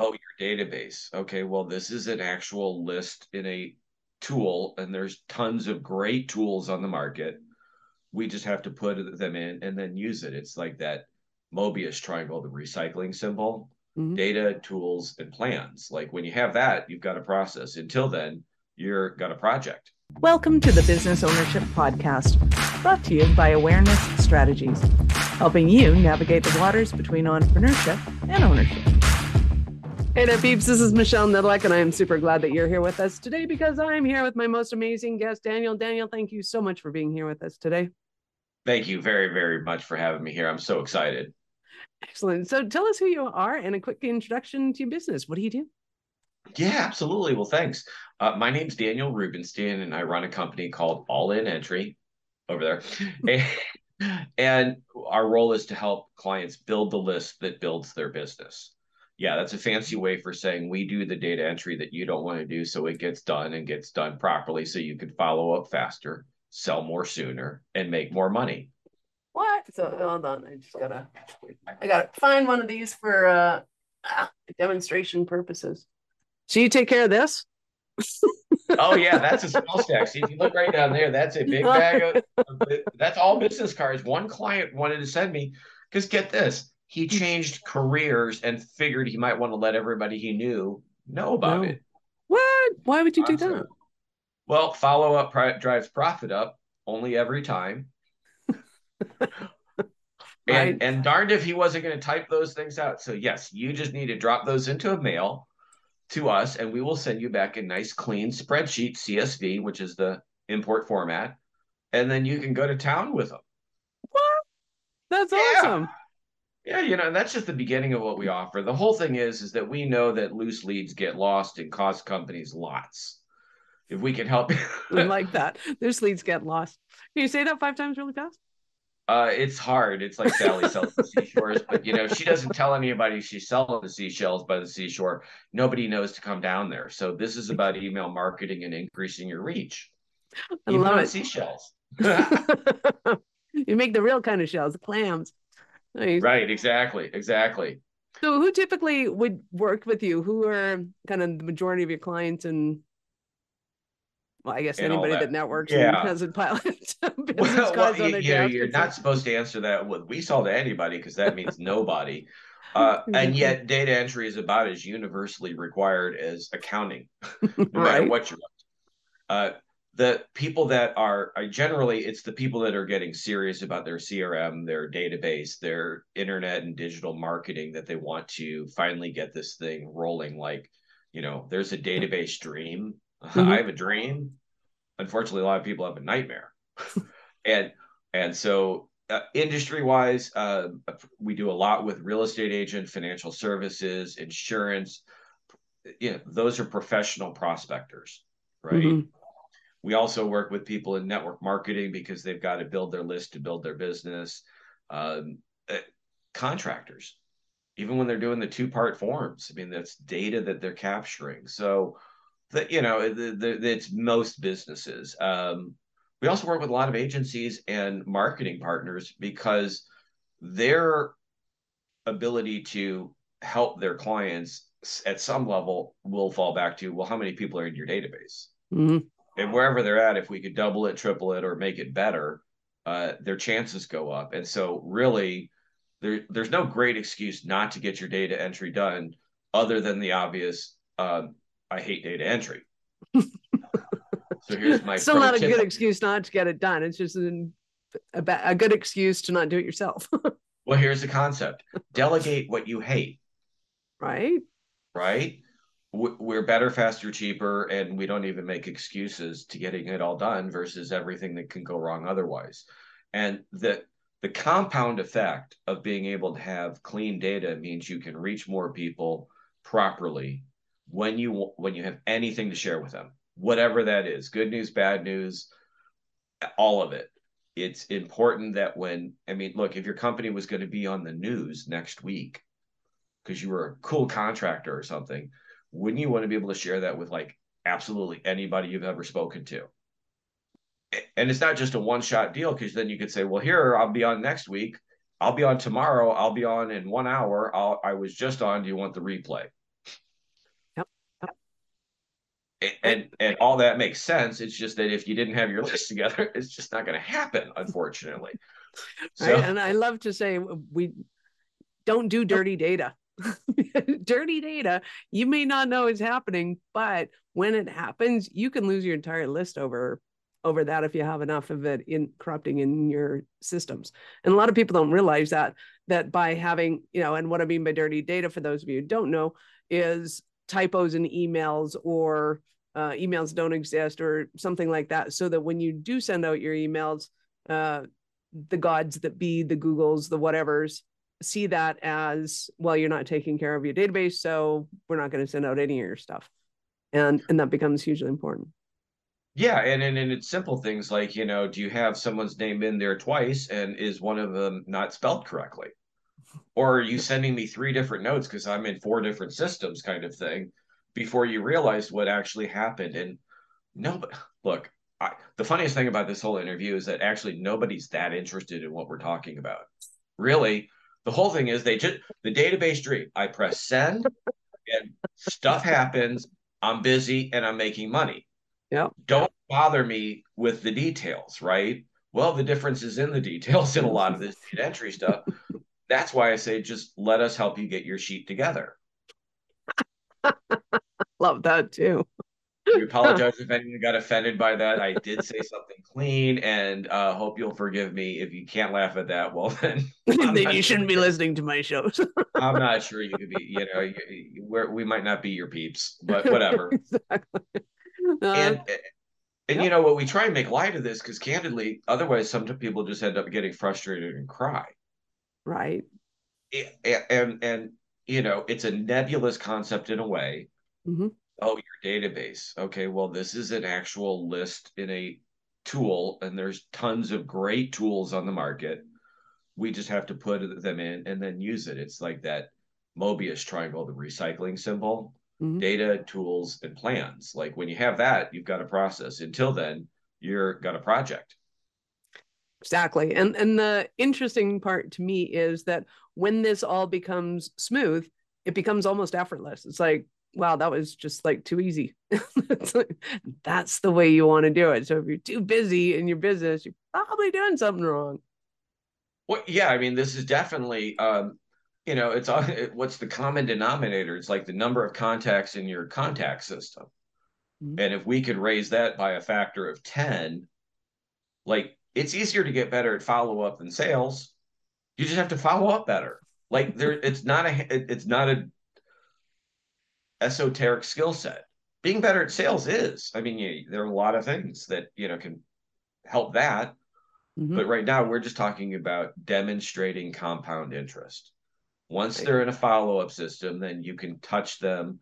Oh, your database. Okay, well, this is an actual list in a tool, and there's tons of great tools on the market. We just have to put them in and then use it. It's like that Mobius triangle, the recycling symbol mm-hmm. data, tools, and plans. Like when you have that, you've got a process. Until then, you're got a project. Welcome to the Business Ownership Podcast, brought to you by Awareness Strategies, helping you navigate the waters between entrepreneurship and ownership. Hey there, peeps. This is Michelle Nedelec, and I am super glad that you're here with us today because I'm here with my most amazing guest, Daniel. Daniel, thank you so much for being here with us today. Thank you very, very much for having me here. I'm so excited. Excellent. So tell us who you are and a quick introduction to your business. What do you do? Yeah, absolutely. Well, thanks. Uh, my name's Daniel Rubenstein, and I run a company called ALLinEntry over there. and, and our role is to help clients build the list that builds their business yeah, that's a fancy way for saying we do the data entry that you don't want to do so it gets done and gets done properly so you can follow up faster, sell more sooner, and make more money. What? So hold on, I just gotta I gotta find one of these for uh ah, demonstration purposes. So you take care of this? oh yeah, that's a small stack. See, if you look right down there, that's a big bag of, of that's all business cards. One client wanted to send me because get this, he hmm. changed careers and figured he might want to let everybody he knew know about no. it. What? Why would you do that? Well, follow up pri- drives profit up only every time. and right. and darned if he wasn't going to type those things out. So yes, you just need to drop those into a mail to us, and we will send you back a nice clean spreadsheet CSV, which is the import format, and then you can go to town with them. What? That's yeah. awesome. Yeah, you know, that's just the beginning of what we offer. The whole thing is is that we know that loose leads get lost and cost companies lots. If we can help I like that. Loose leads get lost. Can you say that five times really fast? Uh, it's hard. It's like Sally sells the seashores, but you know, she doesn't tell anybody she's selling the seashells by the seashore. Nobody knows to come down there. So this is about email marketing and increasing your reach. I Even love it. Seashells. you make the real kind of shells, clams. Nice. Right, exactly, exactly. So, who typically would work with you? Who are kind of the majority of your clients, and well, I guess anybody that. that. networks yeah. and has a pilot well, well, you, you know, you're not supposed to answer that with "we sell to anybody" because that means nobody. Uh, and yet, data entry is about as universally required as accounting, no right. matter what you're. Uh, the people that are, are generally it's the people that are getting serious about their crm their database their internet and digital marketing that they want to finally get this thing rolling. Like you know there's a database dream. Mm-hmm. i have a dream. Unfortunately a lot of people have a nightmare. And and so uh, industry wise uh, we do a lot with real estate agent financial services insurance. You know those are professional prospectors right? Mm-hmm we also work with people in network marketing because they've got to build their list to build their business. Um, uh, contractors, even when they're doing the two part forms, I mean, that's data that they're capturing. So, that you know, the, the, it's most businesses. Um, we also work with a lot of agencies and marketing partners because their ability to help their clients at some level will fall back to well, how many people are in your database? Mm-hmm and wherever they're at, if we could double it, triple it, or make it better, uh, their chances go up. And so, really, there, there's no great excuse not to get your data entry done, other than the obvious. Um, I hate data entry. so here's my still not a good excuse not to get it done. It's just an, a, a good excuse to not do it yourself. well, here's the concept: delegate what you hate. Right. Right we're better, faster, cheaper, and we don't even make excuses to getting it all done versus everything that can go wrong otherwise. And the the compound effect of being able to have clean data means you can reach more people properly when you when you have anything to share with them, whatever that is, good news, bad news, all of it. It's important that when I mean, look, if your company was going to be on the news next week because you were a cool contractor or something, wouldn't you want to be able to share that with like absolutely anybody you've ever spoken to? And it's not just a one shot deal because then you could say, well, here I'll be on next week. I'll be on tomorrow. I'll be on in one hour. I'll, I was just on. Do you want the replay? and and all that makes sense. It's just that if you didn't have your list together, it's just not going to happen, unfortunately. So, right? And I love to say we don't do dirty data. dirty data, you may not know is happening, but when it happens, you can lose your entire list over over that if you have enough of it in corrupting in your systems. And a lot of people don't realize that that by having, you know, and what I mean by dirty data for those of you who don't know is typos in emails or uh, emails don't exist or something like that so that when you do send out your emails uh, the gods that be the googles the whatevers see that as well you're not taking care of your database so we're not going to send out any of your stuff. And and that becomes hugely important. Yeah and, and and it's simple things like you know do you have someone's name in there twice and is one of them not spelled correctly? Or are you sending me three different notes because i'm in four different systems kind of thing before you realized what actually happened? And no but look I, the funniest thing about this whole interview is that actually nobody's that interested in what we're talking about. Really the whole thing is they just the database dream. I press send and stuff happens. I'm busy and I'm making money. Yeah. Don't bother me with the details, right? Well, the difference is in the details in a lot of this data entry stuff. That's why I say just let us help you get your sheet together. Love that too. We apologize if anyone got offended by that. I did say something clean, and uh, hope you'll forgive me. If you can't laugh at that, well then, then you sure shouldn't be listening to my shows. I'm not sure you could be. You know, we we might not be your peeps, but whatever. exactly. Uh, and and yep. you know what? We try and make light of this because candidly, otherwise, some people just end up getting frustrated and cry. Right. And and, and you know, it's a nebulous concept in a way. Mm-hmm oh your database. Okay well this is an actual list in a tool and there's tons of great tools on the market. We just have to put them in and then use it. It's like that mobius triangle the recycling symbol. Mm-hmm. data tools and plans. Like when you have that you've got a process. Until then you're got a project. Exactly. And and the interesting part to me is that when this all becomes smooth it becomes almost effortless. It's like wow, that was just like too easy. That's the way you want to do it. So if you're too busy in your business, you're probably doing something wrong. Well, yeah, I mean, this is definitely, um, you know, it's what's the common denominator? It's like the number of contacts in your contact system. Mm-hmm. And if we could raise that by a factor of 10, like it's easier to get better at follow up than sales. You just have to follow up better. Like there, it's not a, it's not a esoteric skill set. Being better at sales is. I mean, you, there are a lot of things that you know can help that. Mm-hmm. But right now, we're just talking about demonstrating compound interest. Once they're in a follow up system, then you can touch them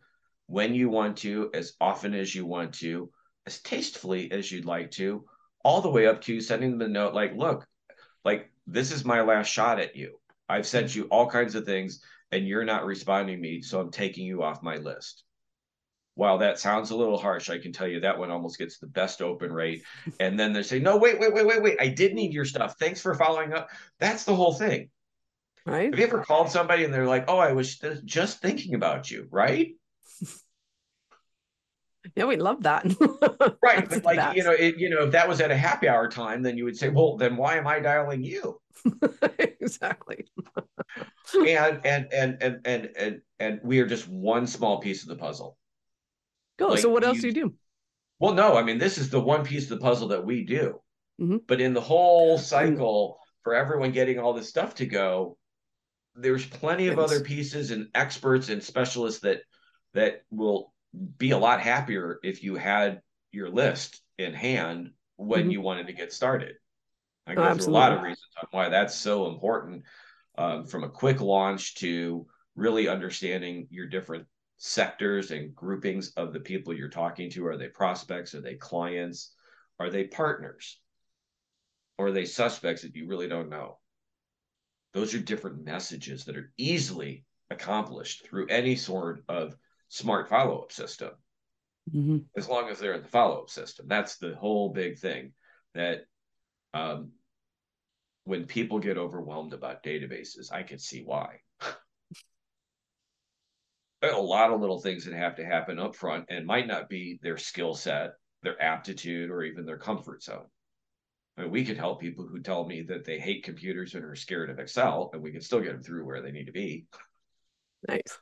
when you want to, as often as you want to, as tastefully as you'd like to, all the way up to sending them a note like, look, like this is my last shot at you. I've sent you all kinds of things and you're not responding to me, so I'm taking you off my list. While that sounds a little harsh, I can tell you that one almost gets the best open rate. And then they say, no, wait, wait, wait, wait, wait. I did need your stuff. Thanks for following up. That's the whole thing. Right. Have you ever called somebody and they're like, oh, I was just thinking about you, right? Yeah, we love that. right. But like, you know, it, you know, if that was at a happy hour time, then you would say, well, then why am I dialing you? exactly. and, and, and, and, and, and, and we are just one small piece of the puzzle. Cool. Like so what else you, do you do? Well, no, I mean, this is the one piece of the puzzle that we do. Mm-hmm. But in the whole cycle, for everyone getting all this stuff to go, there's plenty of other pieces and experts and specialists that that will be a lot happier if you had your list in hand when mm-hmm. you wanted to get started. I oh, through a lot of reasons on why that's so important, um, from a quick launch to really understanding your different sectors and groupings of the people you're talking to. Are they prospects? Are they clients? Are they partners? Or are they suspects that you really don't know? Those are different messages that are easily accomplished through any sort of smart follow up system. Mm-hmm. As long as they're in the follow up system, that's the whole big thing. That um, when people get overwhelmed about databases, I can see why. a lot of little things that have to happen up front and might not be their skill set, their aptitude, or even their comfort zone. I mean, we could help people who tell me that they hate computers and are scared of Excel, and we can still get them through where they need to be. Nice.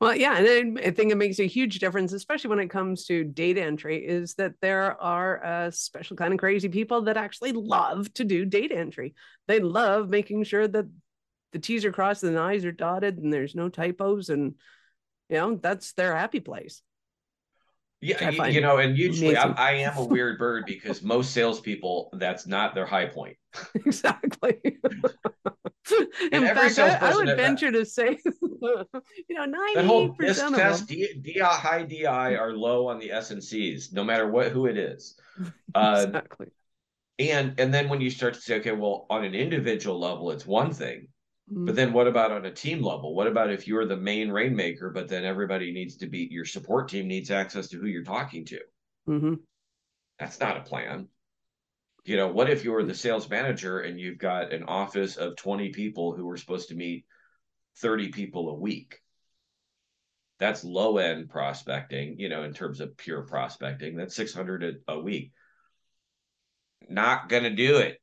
Well, yeah, and I think it makes a huge difference, especially when it comes to data entry, is that there are a special kind of crazy people that actually love to do data entry. They love making sure that the T's are crossed and the I's are dotted and there's no typos, and you know that's their happy place. Yeah, you, you, know, and usually I, I, am a weird bird because most salespeople, that's not their high point. exactly. In fact, I, I, would uh, venture that, to say, you know, ninety percent of test. D, D, high DI are low on the S and C's, no matter what who it is. Uh, exactly. And and then when you start to say, okay, well, on an individual level, it's one thing, Mm-hmm. But then what about on a team level? What about if you're the main rainmaker, but then everybody needs to be your support team needs access to who you're talking to? Mm-hmm. That's not a plan. You know, what if you're the sales manager and you've got an office of 20 people who are supposed to meet 30 people a week? That's low end prospecting, you know, in terms of pure prospecting. That's 600 a, a week. Not going to do it.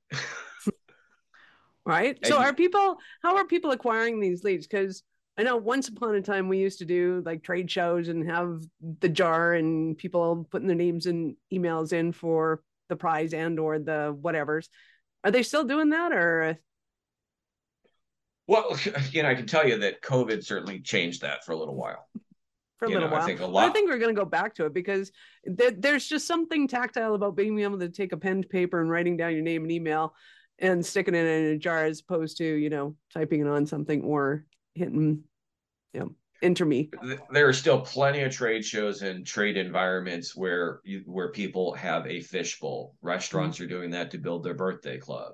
right? And so are people how are people acquiring these leads? Because I know once upon a time we used to do like trade shows and have the jar and people putting their names and emails in for the prize and or the whatevers. Are they still doing that or well, you know, I can tell you that COVID certainly changed that for a little while. For a you little know, while, I think, lot... I think we're going to go back to it because th- there's just something tactile about being able to take a pen to paper and writing down your name and email and sticking it in a jar as opposed to you know typing it on something or hitting you know enter me there are still plenty of trade shows and trade environments where you, where people have a fishbowl restaurants mm-hmm. are doing that to build their birthday club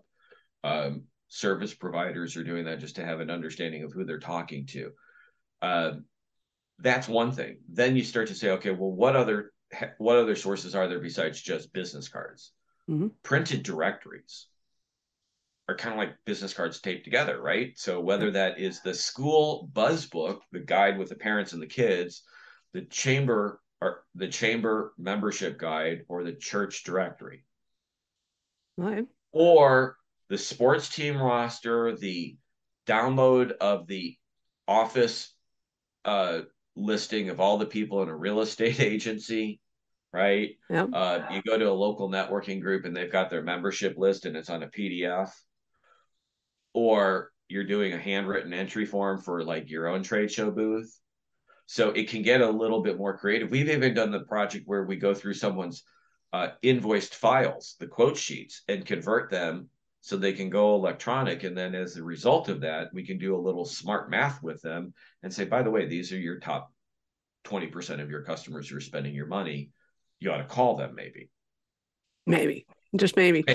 um, service providers are doing that just to have an understanding of who they're talking to uh, that's one thing then you start to say okay well what other what other sources are there besides just business cards mm-hmm. printed directories are kind of like business cards taped together, right? So whether that is the school buzz book, the guide with the parents and the kids, the chamber or the chamber membership guide, or the church directory, right? Or the sports team roster, the download of the office uh, listing of all the people in a real estate agency, right? Yep. Uh, you go to a local networking group and they've got their membership list and it's on a PDF or you're doing a handwritten entry form for like your own trade show booth. So it can get a little bit more creative. We've even done the project where we go through someone's uh, invoiced files, the quote sheets, and convert them so they can go electronic. And then as a result of that, we can do a little smart math with them and say, by the way, these are your top 20% of your customers who are spending your money. You ought to call them maybe. Maybe, just maybe.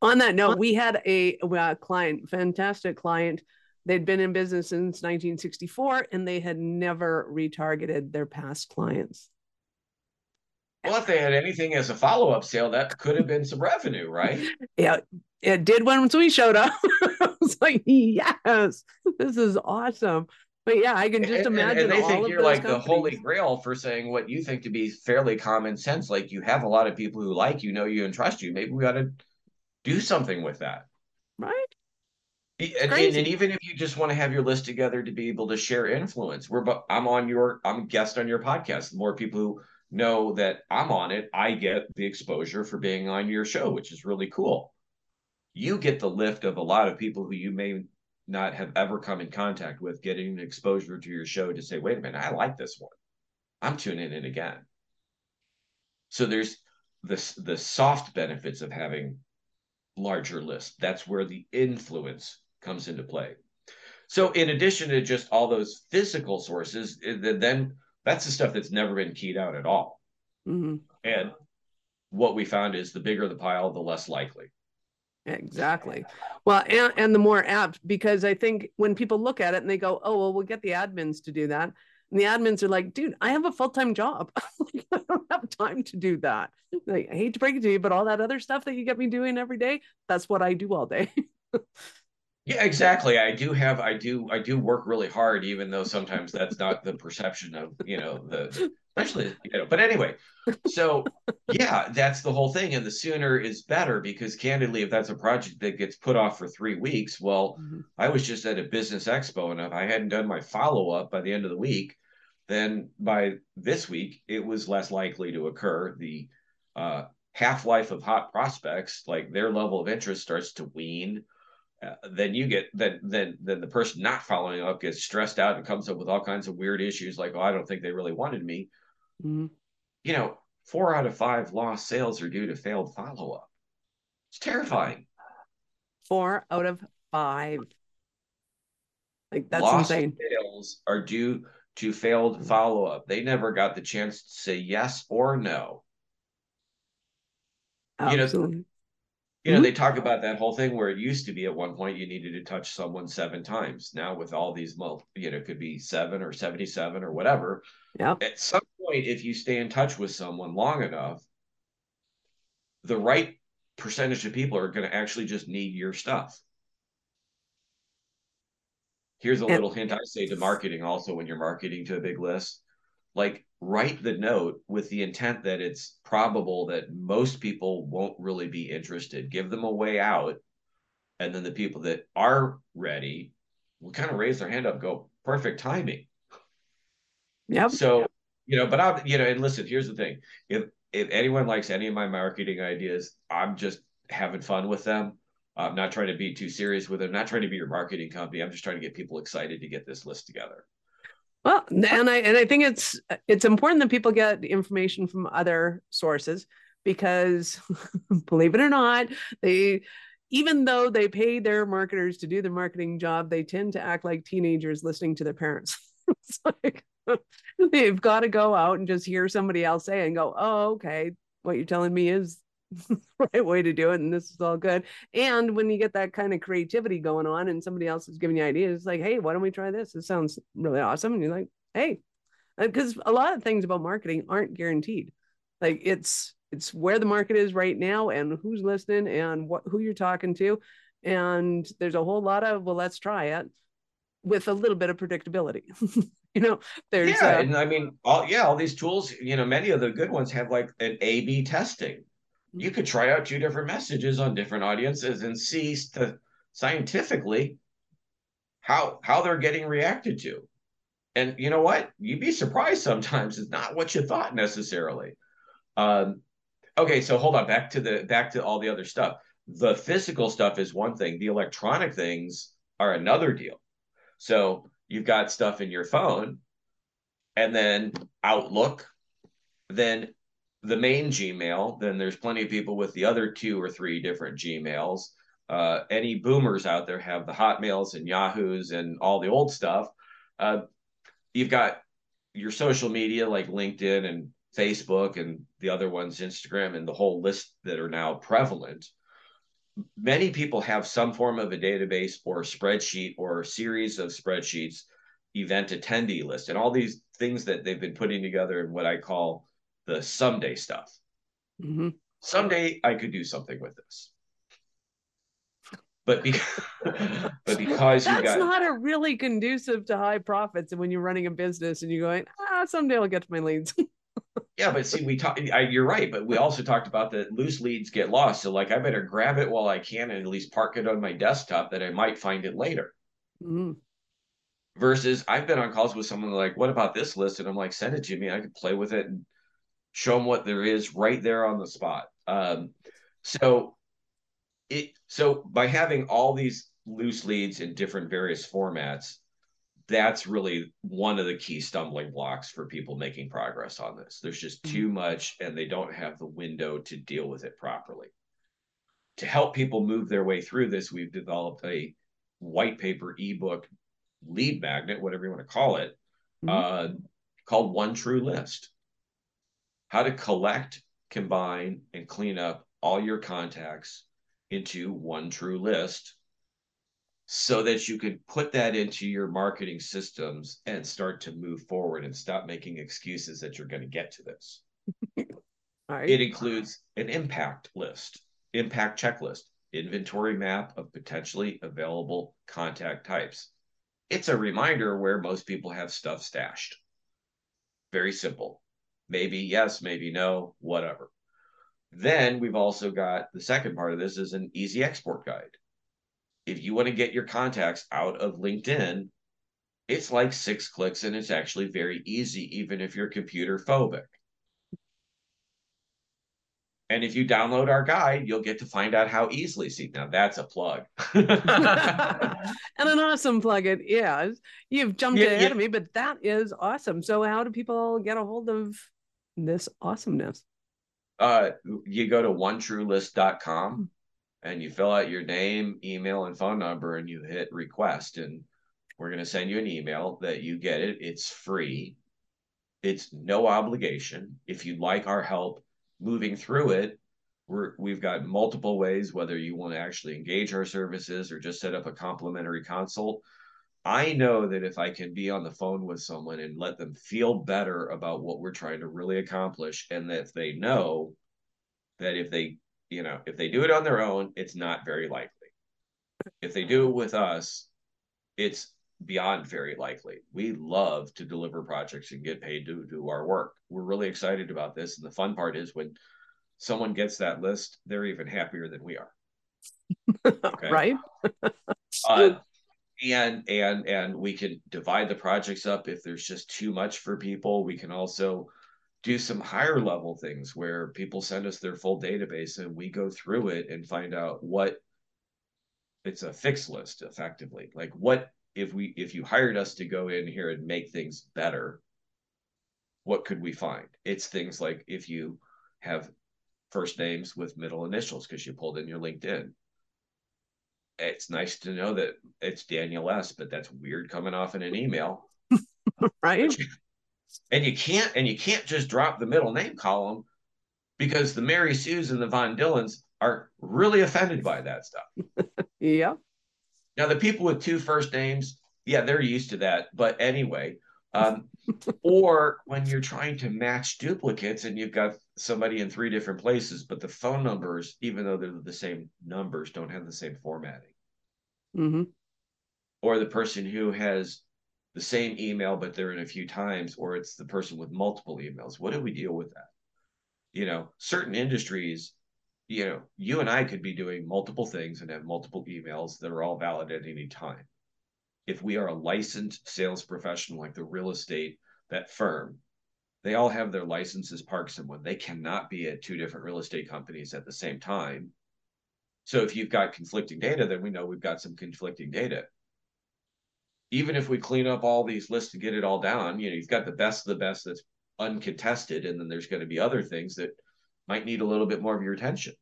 On that note, we had a, a uh, client, fantastic client. They'd been in business since 1964 and they had never retargeted their past clients. Well, if they had anything as a follow up sale, that could have been some revenue, right? Yeah, it did once we showed up. I was like, yes, this is awesome. But yeah, I can just imagine. And, and they think you're like companies. the holy grail for saying what you think to be fairly common sense. Like you have a lot of people who like you, know you, and trust you. Maybe we ought to do something with that. Right. And, and, and, even if you just want to have your list together to be able to share influence, we're I'm on your I'm a guest on your podcast. The more people who know that I'm on it, I get the exposure for being on your show, which is really cool. You get the lift of a lot of people who you may not have ever come in contact with, getting exposure to your show to say, wait a minute, I like this one. I'm tuning in again. So there's this the soft benefits of having larger lists. That's where the influence comes into play. So, in addition to just all those physical sources, then that's the stuff that's never been keyed out at all. Mm-hmm. And what we found is the bigger the pile, the less likely. Exactly. Well, and, and the more apt, because I think when people look at it and they go, oh, well, we'll get the admins to do that. And the admins are like, dude, I have a full time job. I don't have time to do that. Like, I hate to break it to you, but all that other stuff that you get me doing every day, that's what I do all day. Yeah, exactly. I do have, I do, I do work really hard, even though sometimes that's not the perception of, you know, the, especially, you know, but anyway, so yeah, that's the whole thing. And the sooner is better because candidly, if that's a project that gets put off for three weeks, well, mm-hmm. I was just at a business expo and if I hadn't done my follow up by the end of the week, then by this week, it was less likely to occur. The uh, half life of hot prospects, like their level of interest starts to wean uh, then you get then then then the person not following up gets stressed out and comes up with all kinds of weird issues like oh i don't think they really wanted me. Mm-hmm. you know four out of five lost sales are due to failed follow-up. It's terrifying. Four out of five. Like that's lost insane. sales are due to failed follow-up. They never got the chance to say yes or no. Absolutely. you know you know, mm-hmm. they talk about that whole thing where it used to be at one point you needed to touch someone seven times. Now with all these, you know, it could be seven or 77 or whatever. Yeah. At some point, if you stay in touch with someone long enough, the right percentage of people are going to actually just need your stuff. Here's a little hint I say to marketing also when you're marketing to a big list. Like write the note with the intent that it's probable that most people won't really be interested. Give them a way out. And then the people that are ready will kind of raise their hand up, go, perfect timing. Yeah. So, you know, but I'm, you know, and listen, here's the thing. If if anyone likes any of my marketing ideas, I'm just having fun with them. I'm not trying to be too serious with them I'm not trying to be your marketing company. I'm just trying to get people excited to get this list together. Well, and I and I think it's it's important that people get information from other sources because believe it or not, they even though they pay their marketers to do the marketing job, they tend to act like teenagers listening to their parents. it's like they've got to go out and just hear somebody else say and go, "Oh, okay, what you're telling me is right way to do it and this is all good. And when you get that kind of creativity going on and somebody else is giving you ideas it's like hey why don't we try this? It sounds really awesome and you're like hey. Because uh, a lot of things about marketing aren't guaranteed. Like it's it's where the market is right now and who's listening and what who you're talking to and there's a whole lot of well let's try it with a little bit of predictability you know? There's yeah uh, and i mean all yeah all these tools you know many of the good ones have like an a b testing you could try out two different messages on different audiences and see to, scientifically how how they're getting reacted to. And you know what? You'd be surprised sometimes. It's not what you thought necessarily. Um, okay, so hold on. Back to the back to all the other stuff. The physical stuff is one thing. The electronic things are another deal. So you've got stuff in your phone, and then Outlook, then the main Gmail, then there's plenty of people with the other two or three different Gmails. Uh, any boomers out there have the Hotmails and Yahoos and all the old stuff. Uh, you've got your social media like LinkedIn and Facebook and the other ones, Instagram, and the whole list that are now prevalent. Many people have some form of a database or a spreadsheet or a series of spreadsheets, event attendee list, and all these things that they've been putting together in what I call the someday stuff. Mm-hmm. Someday I could do something with this. But, because, but because that's got, not a really conducive to high profits and when you're running a business and you're going ah someday I'll get to my leads yeah but see we talk you're right but we also talked about that loose leads get lost so like i better grab it while i can and at least park it on my desktop that i might find it later mm-hmm. versus i've been on calls with someone like what about this list and i'm like send it to me i can play with it and show them what there is right there on the spot. Um, so it so by having all these loose leads in different various formats, that's really one of the key stumbling blocks for people making progress on this. There's just too mm-hmm. much, and they don't have the window to deal with it properly. To help people move their way through this, we've developed a white paper ebook lead magnet, whatever you want to call it, mm-hmm. uh, called One True List how to collect, combine, and clean up all your contacts into one true list so that you can put that into your marketing systems and start to move forward and stop making excuses that you're going to get to this. right. It includes an impact list, impact checklist. inventory map of potentially available contact types. It's a reminder where most people have stuff stashed. Very simple. Maybe yes, maybe no, whatever. Then we've also got the second part of this is an easy export guide. If you want to get your contacts out of LinkedIn, it's like six clicks and it's actually very easy, even if you're computer phobic. And if you download our guide, you'll get to find out how easily. See, now that's a plug. and an awesome plug. It yeah. You've jumped yeah, ahead yeah. of me, but that is awesome. So how do people get a hold of this awesomeness? Uh you go to onetruelist.com and you fill out your name, email, and phone number, and you hit request. And we're gonna send you an email that you get it. It's free. It's no obligation. If you'd like our help moving through it, we're, we've got multiple ways, whether you want to actually engage our services or just set up a complimentary consult. I know that if I can be on the phone with someone and let them feel better about what we're trying to really accomplish, and that they know that if they, you know, if they do it on their own, it's not very likely. If they do it with us, it's beyond very likely. We love to deliver projects and get paid to do our work. We're really excited about this. And the fun part is when someone gets that list, they're even happier than we are. Okay? right. uh, and and and we can divide the projects up. If there's just too much for people. We can also do some higher level things where people send us their full database and we go through it and find out what it's a fixed list effectively. Like what if we if you hired us to go in here and make things better what could we find? It's things like if you have first names with middle initials because you pulled in your linkedin it's nice to know that it's daniel s but that's weird coming off in an email. Right? And you can't and you can't just drop the middle name column because the mary sues and the von dillons are really offended by that stuff. Yeah. Now, the people with two first names, yeah, they're used to that. But anyway, um, or when you're trying to match duplicates and you've got somebody in three different places, but the phone numbers, even though they're the same numbers, don't have the same formatting. Mm-hmm. Or the person who has the same email, but they're in a few times, or it's the person with multiple emails. What do we deal with that? You know, certain industries you know, you and I could be doing multiple things and have multiple emails that are all valid at any time. If we are a licensed sales professional like the real estate, that firm, they all have their licenses parked somewhere. They cannot be at two different real estate companies at the same time. So if you've got conflicting data, then we know we've got some conflicting data. Even if we clean up all these lists to get it all down, you know, you've got the best of the best that's uncontested, and then there's going to be other things that might need a little bit more of your attention.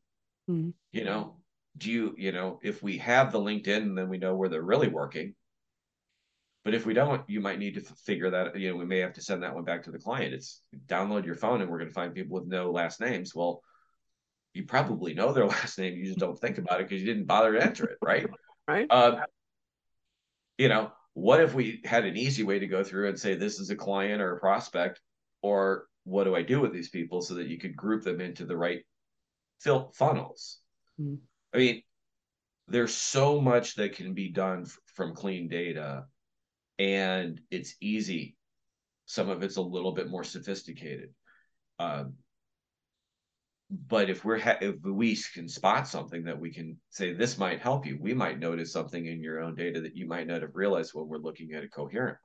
Mm-hmm. You know, do you, you know, if we have the LinkedIn, then we know where they're really working. But if we don't, you might need to figure that, you know, we may have to send that one back to the client. It's download your phone and we're going to find people with no last names. Well, you probably know their last name. You just don't think about it because you didn't bother to enter it, right? right. Um, you know, what if we had an easy way to go through and say this is a client or a prospect, or what do I do with these people so that you could group them into the right fil- funnels. Mm-hmm. I mean, there's so much that can be done f- from clean data, and it's easy. Some of it's a little bit more sophisticated. Um, but if we're ha- if we can spot something that we can say this might help you, we might notice something in your own data that you might not have realized when we're looking at it coherently.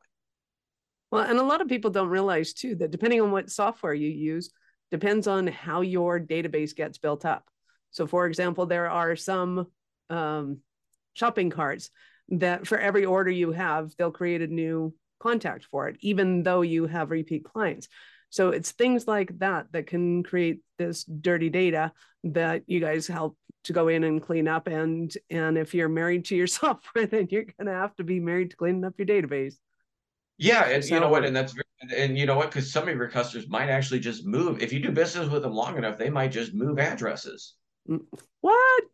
Well, and a lot of people don't realize too that depending on what software you use, depends on how your database gets built up. So, for example, there are some um, shopping carts that for every order you have, they'll create a new contact for it, even though you have repeat clients. So it's things like that that can create this dirty data that you guys help to go in and clean up. And and if you're married to your software, then you're gonna have to be married to cleaning up your database. Yeah, and you know what, and that's and you know what, because some of your customers might actually just move. If you do business with them long enough, they might just move addresses. Mm, what?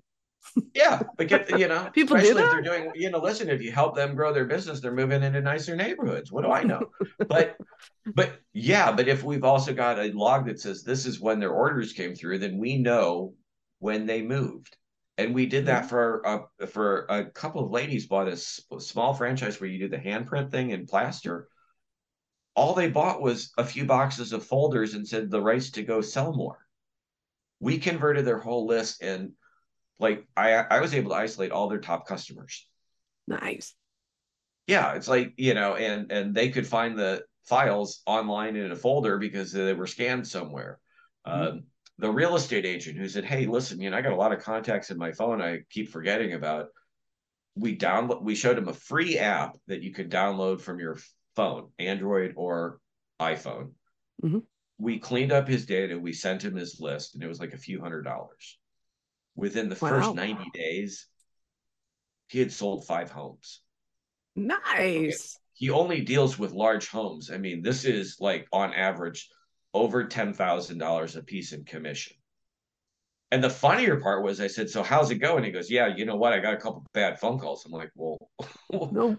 Yeah, but get you know, people especially if they're doing, you know, listen, if you help them grow their business, they're moving into nicer neighborhoods. What do I know? but but yeah, but if we've also got a log that says this is when their orders came through, then we know when they moved. And we did that for a, for a couple of ladies bought a small franchise where you do the handprint thing in plaster. All they bought was a few boxes of folders and said the rights to go sell more. We converted their whole list and like I I was able to isolate all their top customers. Nice. Yeah, it's like, you know, and and they could find the files online in a folder because they were scanned somewhere. Mm-hmm. Um, the real estate agent who said, "Hey, listen, you know, I got a lot of contacts in my phone. I keep forgetting about." We download. We showed him a free app that you could download from your phone, Android or iPhone. Mm-hmm. We cleaned up his data. We sent him his list, and it was like a few hundred dollars. Within the wow. first ninety days, he had sold five homes. Nice. Okay. He only deals with large homes. I mean, this is like on average over $10,000 a piece in commission. And the funnier part was I said, So how's it going? He goes, Yeah, you know what? I got a couple bad phone calls. I'm like, Well, no.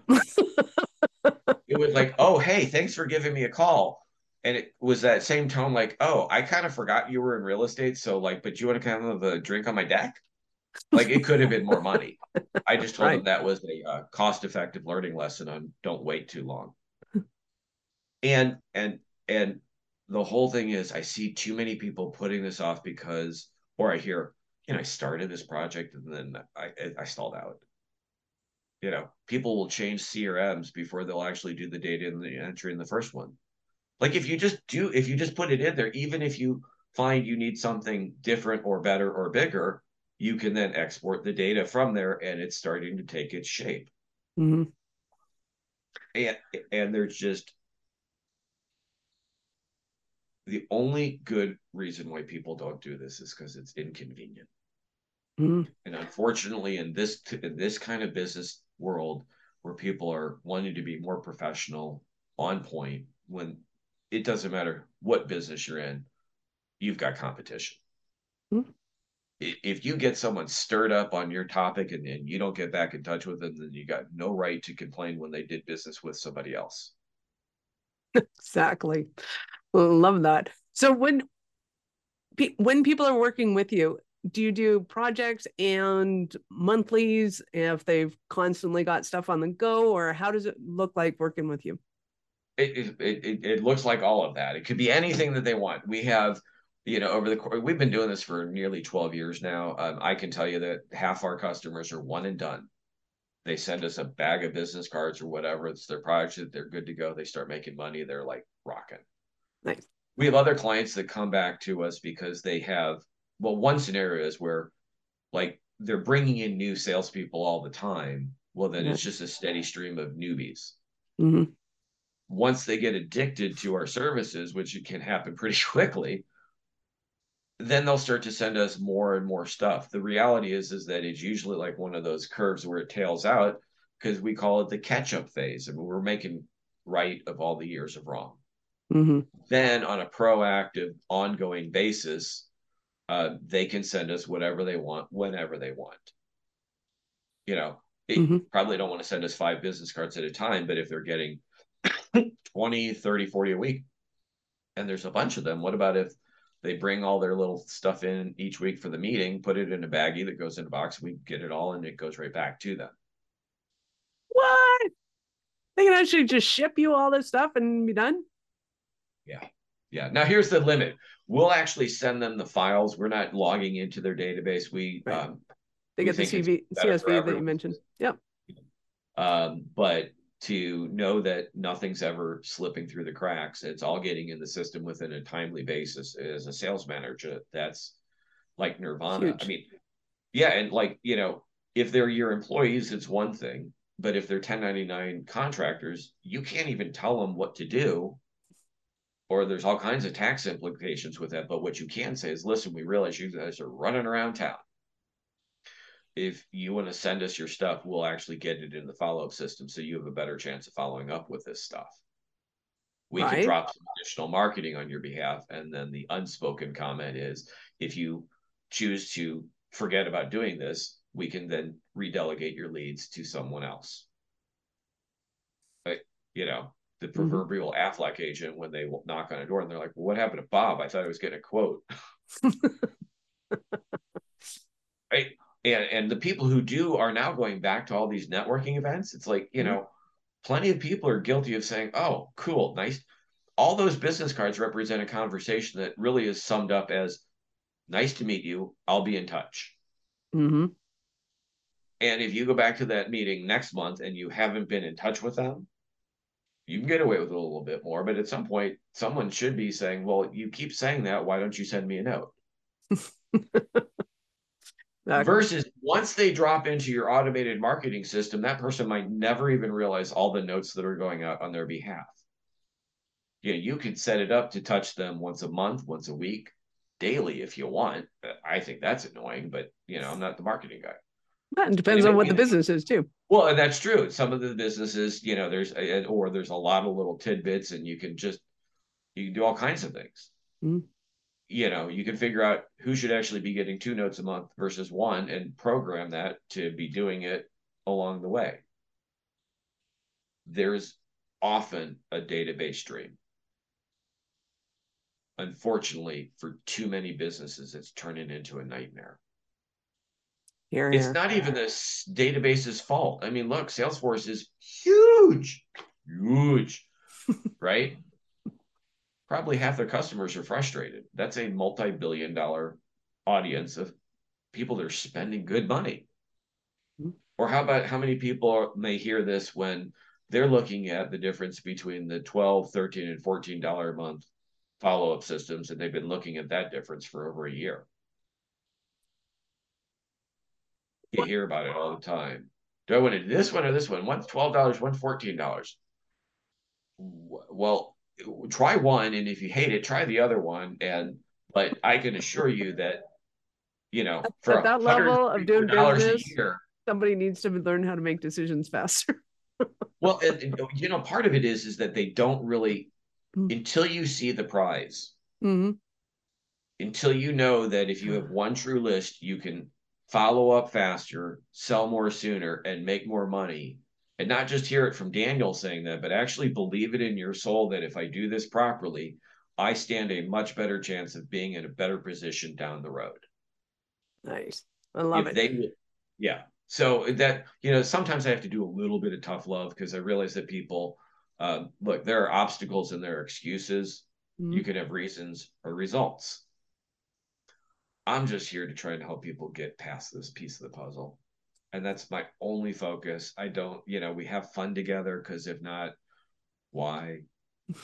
it was like, Oh, hey, thanks for giving me a call. And it was that same tone, like, Oh, I kind of forgot you were in real estate. So, like, but you want to come have a drink on my deck? Like, it could have been more money. I just told right. him that was a uh, cost effective learning lesson on don't wait too long. and, and, and the whole thing is I see too many people putting this off because, or I hear, you know, I started this project and then I I stalled out. You know, people will change CRMs before they'll actually do the data in the entry in the first one. Like if you just do, if you just put it in there, even if you find you need something different or better or bigger, you can then export the data from there and it's starting to take its shape. Mm-hmm. And and there's just the only good reason why people don't do this is because it's inconvenient. Mm-hmm. And unfortunately, in this in this kind of business world, where people are wanting to be more professional, on point, when it doesn't matter what business you're in, you've got competition. Mm-hmm. If you get someone stirred up on your topic and, and you don't get back in touch with them, then you got no right to complain when they did business with somebody else. Exactly. Love that. So when when people are working with you, do you do projects and monthlies if they've constantly got stuff on the go, or how does it look like working with you? It it it, it looks like all of that. It could be anything that they want. We have you know over the course we've been doing this for nearly 12 years now um, i can tell you that half our customers are one and done they send us a bag of business cards or whatever it's their project they're good to go they start making money they're like rocking Nice. We have other clients that come back to us because they have, well, one scenario is where like they're bringing in new salespeople all the time. Well, then yeah. it's just a steady stream of newbies. Mm-hmm. Once they get addicted to our services, which it can happen pretty quickly, then they'll start to send us more and more stuff. The reality is, is that it's usually like one of those curves where it tails out because we call it the catch-up phase. I mean, we're making right of all the years of wrong. Mm-hmm. Then, on a proactive, ongoing basis, uh, they can send us whatever they want whenever they want. You know, they mm-hmm. probably don't want to send us five business cards at a time, but if they're getting 20, 30, 40 a week, and there's a bunch of them, what about if they bring all their little stuff in each week for the meeting, put it in a baggie that goes in a box, we get it all and it goes right back to them. What? They can actually just ship you all this stuff and be done? Yeah. Yeah. Now here's the limit. We'll actually send them the files. We're not logging into their database. We right. um, they get the CV, CSV that you mentioned. Yep. Um, but to know that nothing's ever slipping through the cracks, it's all getting in the system within a timely basis as a sales manager. That's like nirvana. Huge. I mean, yeah, and like you know, if they're your employees, it's one thing. But if they're 1099 contractors, you can't even tell them what to do or there's all kinds of tax implications with that. But what you can say is, listen, we realize you guys are running around town. If you want to send us your stuff, we'll actually get it in the follow up system so you have a better chance of following up with this stuff. We right. can drop some additional marketing on your behalf. And then the unspoken comment is if you choose to forget about doing this, we can then redelegate your leads to someone else. You know, the mm-hmm. proverbial mm-hmm. Aflac agent when they knock on a door and they're like, well, "What happened to Bob? I thought I was getting a quote." right? And and the people who do are now going back to all these networking events. It's like you mm-hmm. know, plenty of people are guilty of saying, "Oh, cool, nice." All those business cards represent a conversation that really is summed up as, "Nice to meet you. I'll be in touch." Mm-hmm. And if you go back to that meeting next month and you haven't been in touch with them, you can get away with a little bit more. But at some point, someone should be saying, Well, you keep saying that. Why don't you send me a note? Versus once they drop into your automated marketing system, that person might never even realize all the notes that are going out on their behalf. Yeah, you could set it up to touch them once a month, once a week, daily if you want. I think that's annoying, but you know, I'm not the marketing guy. It depends on what the business is too. Well, and that's true. Some of the businesses, you know, there's a, or there's a lot of little tidbits, and you can just you can do all kinds of things. Mm-hmm. You know, you can figure out who should actually be getting two notes a month versus one, and program that to be doing it along the way. There's often a database stream. Unfortunately, for too many businesses, it's turning into a nightmare. Here, it's not even the database's fault. I mean, look, Salesforce is huge, huge, right? Probably half their customers are frustrated. That's a multi billion dollar audience of people that are spending good money. Mm-hmm. Or how about how many people may hear this when they're looking at the difference between the 12, 13, and $14 a month follow up systems, and they've been looking at that difference for over a year. You hear about it all the time. Do I want to do this one or this one? One's twelve dollars, one's fourteen dollars. Well, try one, and if you hate it, try the other one. And but I can assure you that you know for at that level of doing business, year, somebody needs to learn how to make decisions faster. well, and, you know, part of it is is that they don't really mm-hmm. until you see the prize. Mm-hmm. Until you know that if you have one true list, you can follow up faster, sell more sooner, and make more money. And not just hear it from Daniel saying that, but actually believe it in your soul that if I do this properly, I stand a much better chance of being in a better position down the road. Nice. I love if it. They, yeah. So that, you know, sometimes I have to do a little bit of tough love because I realize that people, uh, look, there are obstacles and there are excuses. Mm-hmm. You can have reasons or results. I'm just here to try and help people get past this piece of the puzzle. And that's my only focus. I don't, you know, we have fun together because if not, why?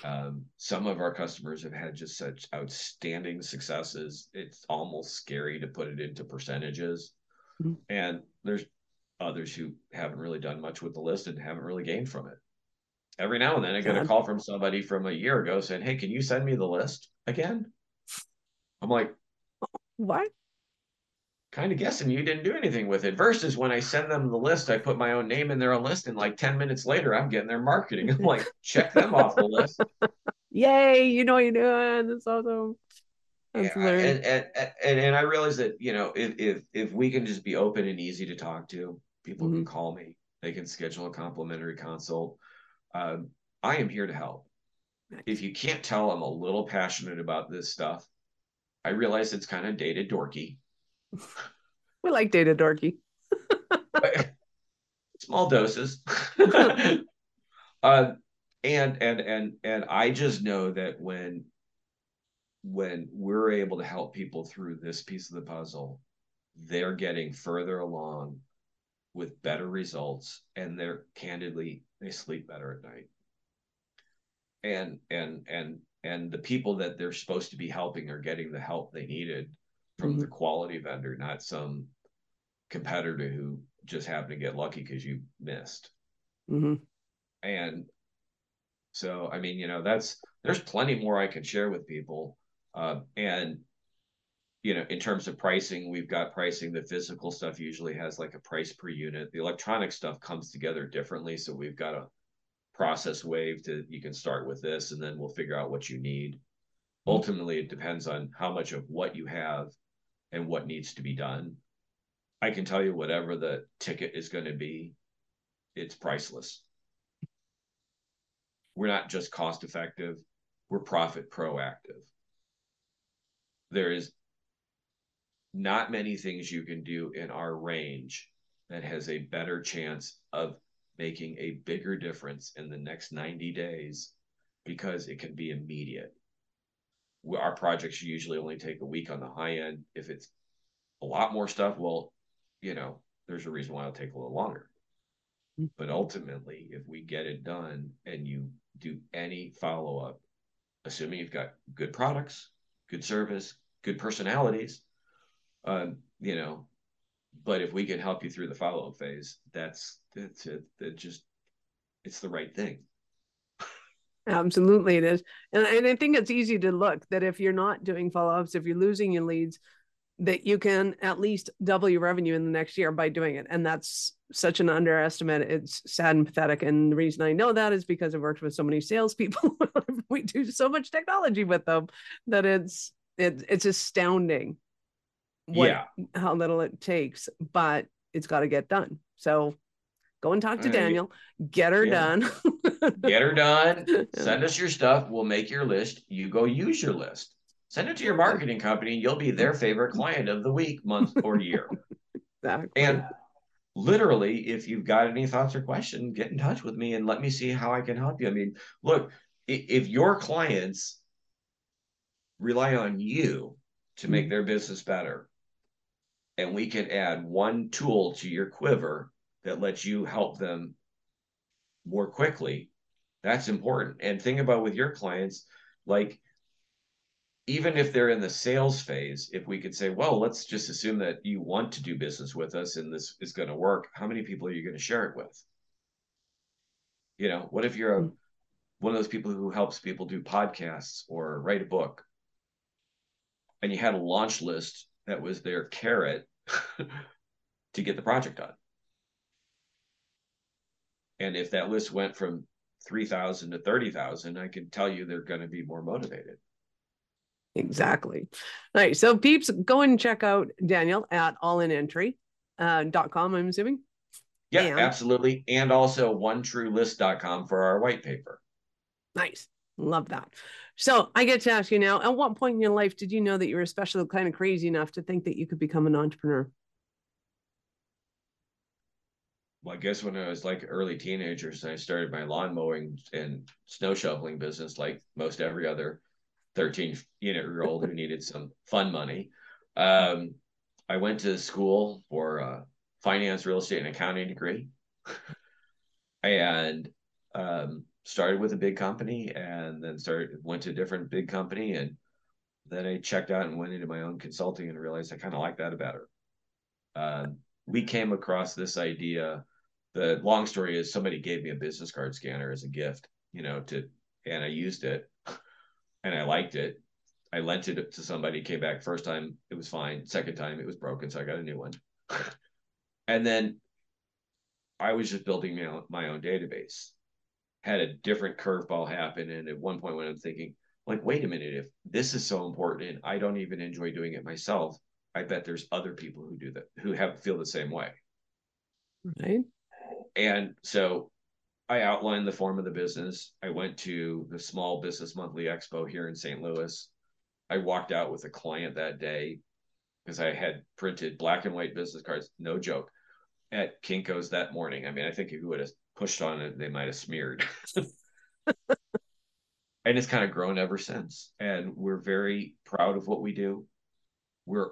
Um, some of our customers have had just such outstanding successes. It's almost scary to put it into percentages. Mm-hmm. And there's others who haven't really done much with the list and haven't really gained from it. Every now and then I get a call from somebody from a year ago saying, Hey, can you send me the list again? I'm like, what? Kind of guessing you didn't do anything with it. Versus when I send them the list, I put my own name in there on list, and like 10 minutes later, I'm getting their marketing. I'm like, check them off the list. Yay, you know what you're doing. That's awesome. That's yeah, and, and, and, and I realize that, you know, if, if if we can just be open and easy to talk to, people mm-hmm. can call me. They can schedule a complimentary consult. Um, I am here to help. If you can't tell I'm a little passionate about this stuff, I realize it's kind of dated dorky. we like data dorky. Small doses. uh, and and and and I just know that when when we're able to help people through this piece of the puzzle, they're getting further along with better results and they're candidly they sleep better at night and and and and the people that they're supposed to be helping are getting the help they needed from mm-hmm. the quality vendor, not some competitor who just happened to get lucky because you missed. Mm-hmm. And so, I mean, you know, that's there's plenty more I can share with people. Uh, and you know, in terms of pricing, we've got pricing. The physical stuff usually has like a price per unit. The electronic stuff comes together differently, so we've got a process wave to you can start with this and then we'll figure out what you need mm-hmm. ultimately it depends on how much of what you have and what needs to be done i can tell you whatever the ticket is going to be it's priceless we're not just cost effective we're profit proactive there is not many things you can do in our range that has a better chance of making a bigger difference in the next 90 days because it can be immediate. Our projects usually only take a week on the high end. If it's a lot more stuff, well, you know, there's a reason why it'll take a little longer. Mm-hmm. But ultimately, if we get it done and you do any follow up, assuming you've got good products, good service, good personalities, um, you know, but if we can help you through the follow up phase, that's that's it. That just it's the right thing. Absolutely, it is, and and I think it's easy to look that if you're not doing follow ups, if you're losing your leads, that you can at least double your revenue in the next year by doing it. And that's such an underestimate. It's sad and pathetic. And the reason I know that is because I've worked with so many salespeople. we do so much technology with them that it's it, it's astounding what yeah. how little it takes, but it's got to get done. So go and talk to Daniel, get her yeah. done. get her done. Send us your stuff. We'll make your list. You go use your list. Send it to your marketing company. And you'll be their favorite client of the week, month, or year. exactly. And literally, if you've got any thoughts or questions, get in touch with me and let me see how I can help you. I mean, look, if your clients rely on you to make mm-hmm. their business better, and we can add one tool to your quiver that lets you help them more quickly, that's important. And think about with your clients, like even if they're in the sales phase, if we could say, well, let's just assume that you want to do business with us and this is going to work, how many people are you going to share it with? You know, what if you're a, one of those people who helps people do podcasts or write a book and you had a launch list that was their carrot to get the project done? And if that list went from 3,000 to 30,000, I can tell you they're going to be more motivated. Exactly. All right. So peeps, go and check out Daniel at allinentry.com, uh, com, I'm assuming. Yeah, and, absolutely. And also onetruelist.com for our white paper. Nice. Love that. So I get to ask you now, at what point in your life did you know that you were especially kind of crazy enough to think that you could become an entrepreneur? Well, I guess when I was like early teenagers, I started my lawn mowing and snow shoveling business like most every other 13 year old who needed some fun money. Um, I went to school for a finance, real estate, and accounting degree, and um, started with a big company, and then started went to a different big company, and then I checked out and went into my own consulting and realized I kind of like that better. Uh, we came across this idea. The long story is somebody gave me a business card scanner as a gift, you know, to and I used it and I liked it. I lent it to somebody, came back first time, it was fine. Second time, it was broken, so I got a new one. and then I was just building my own, my own database. Had a different curveball happen, and at one point when I'm thinking, like, wait a minute, if this is so important and I don't even enjoy doing it myself, I bet there's other people who do that who have feel the same way. Right. And so I outlined the form of the business. I went to the Small Business Monthly Expo here in St. Louis. I walked out with a client that day because I had printed black and white business cards, no joke, at Kinko's that morning. I mean, I think if you would have pushed on it, they might have smeared. and it's kind of grown ever since. And we're very proud of what we do. We're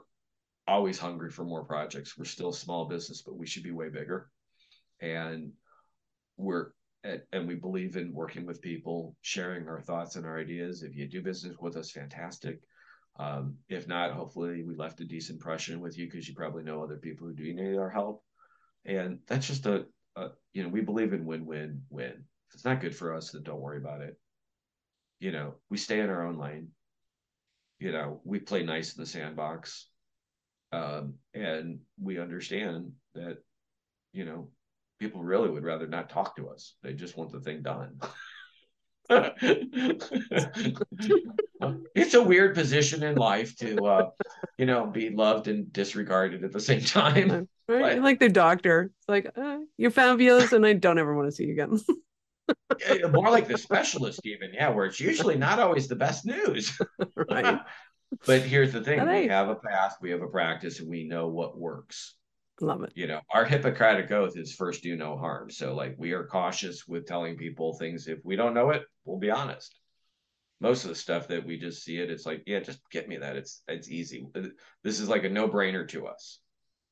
always hungry for more projects. We're still a small business, but we should be way bigger. And we're and, we believe in working with people, sharing our thoughts and our ideas. If you do business with us, fantastic. Um, if not, hopefully we left a decent impression with you because you probably know other people who do need our help. And that's just a, a you know, we believe in win-win-win. If it's not good for us, then don't worry about it. You know, we stay in our own lane. You know, we play nice in the sandbox. Um, and we understand that, you know, people really would rather not talk to us. They just want the thing done. it's a weird position in life to, uh, you know, be loved and disregarded at the same time. Right, but, like the doctor. It's like uh, you're fabulous, and I don't ever want to see you again. more like the specialist, even yeah, where it's usually not always the best news. right. but here's the thing we have a path, we have a practice, and we know what works. Love it. You know, our Hippocratic oath is first do no harm. So, like, we are cautious with telling people things. If we don't know it, we'll be honest. Most of the stuff that we just see it, it's like, yeah, just get me that. It's it's easy. Uh, this is like a no brainer to us.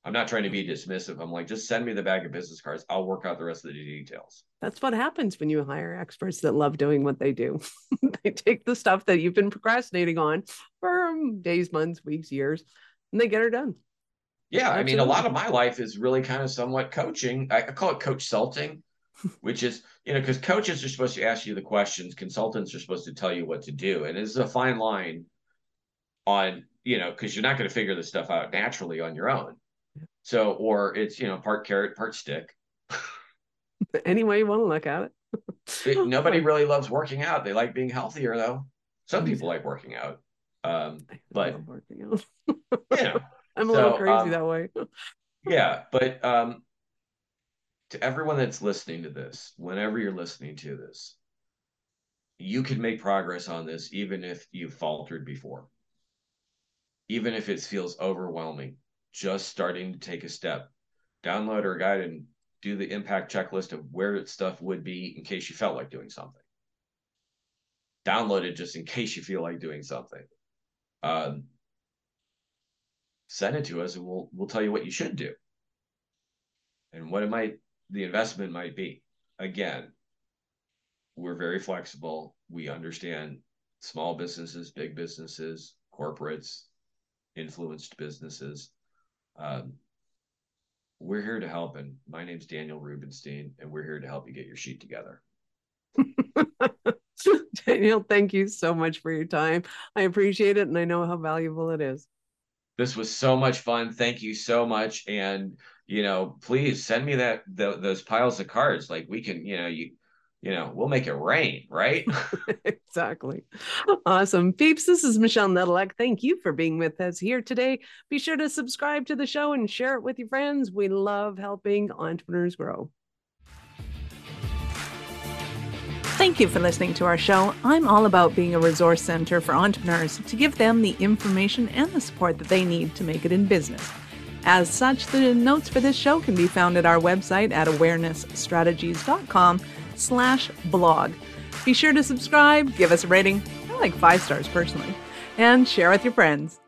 I'm not trying to be dismissive. I'm like, just send me the bag of business cards. I'll work out the rest of the details. That's what happens when you hire experts that love doing what they do. they take the stuff that you've been procrastinating on for um, days, months, weeks, years, and they get it done. Yeah. Absolutely. I mean, a lot of my life is really kind of somewhat coaching. I, call it coach salting, which is, you know, because coaches are supposed to ask you the questions, consultants are supposed to tell you what to do. And it's a fine line on, you know, because you're not going to figure this stuff out naturally on your own so, or it's, you know, part carrot, part stick. Any way you want to look at it. it. Nobody really loves working out. They like being healthier, though. Some people like working out. Um, but, working out. you know, I'm a so, little crazy um, that way. yeah. But um, to everyone that's listening to this, whenever you're listening to this, you can make progress on this even if you've faltered before even if it feels overwhelming just starting to take a step, download our guide and do the impact checklist of where stuff would be in case you felt like doing something. Download it just in case you feel like doing something. Um, send it to us and we'll we'll tell you what you should do and what it might the investment might be. Again, we're very flexible. We understand small businesses, big businesses, corporates, influenced businesses. Um, we're here to help, and my name's Daniel Rubenstein, and we're here to help you get your sheet together. Daniel, thank you so much for your time. I appreciate it, and I know how valuable it is. This was so much fun. Thank you so much, and you know, please send me that the, those piles of cards. Like we can, you know, you you know, we'll make it rain, right? exactly. Awesome. Peeps, this is Michelle Nedelec. Thank you for being with us here today. Be sure to subscribe to the show and share it with your friends. We love helping entrepreneurs grow. Thank you for listening to our show. I'm all about being a resource center for entrepreneurs to give them the information and the support that they need to make it in business. As such, the notes for this show can be found at our website at awarenessstrategies.com slash blog. Be sure to subscribe, give us a rating, I like five stars personally, and share with your friends.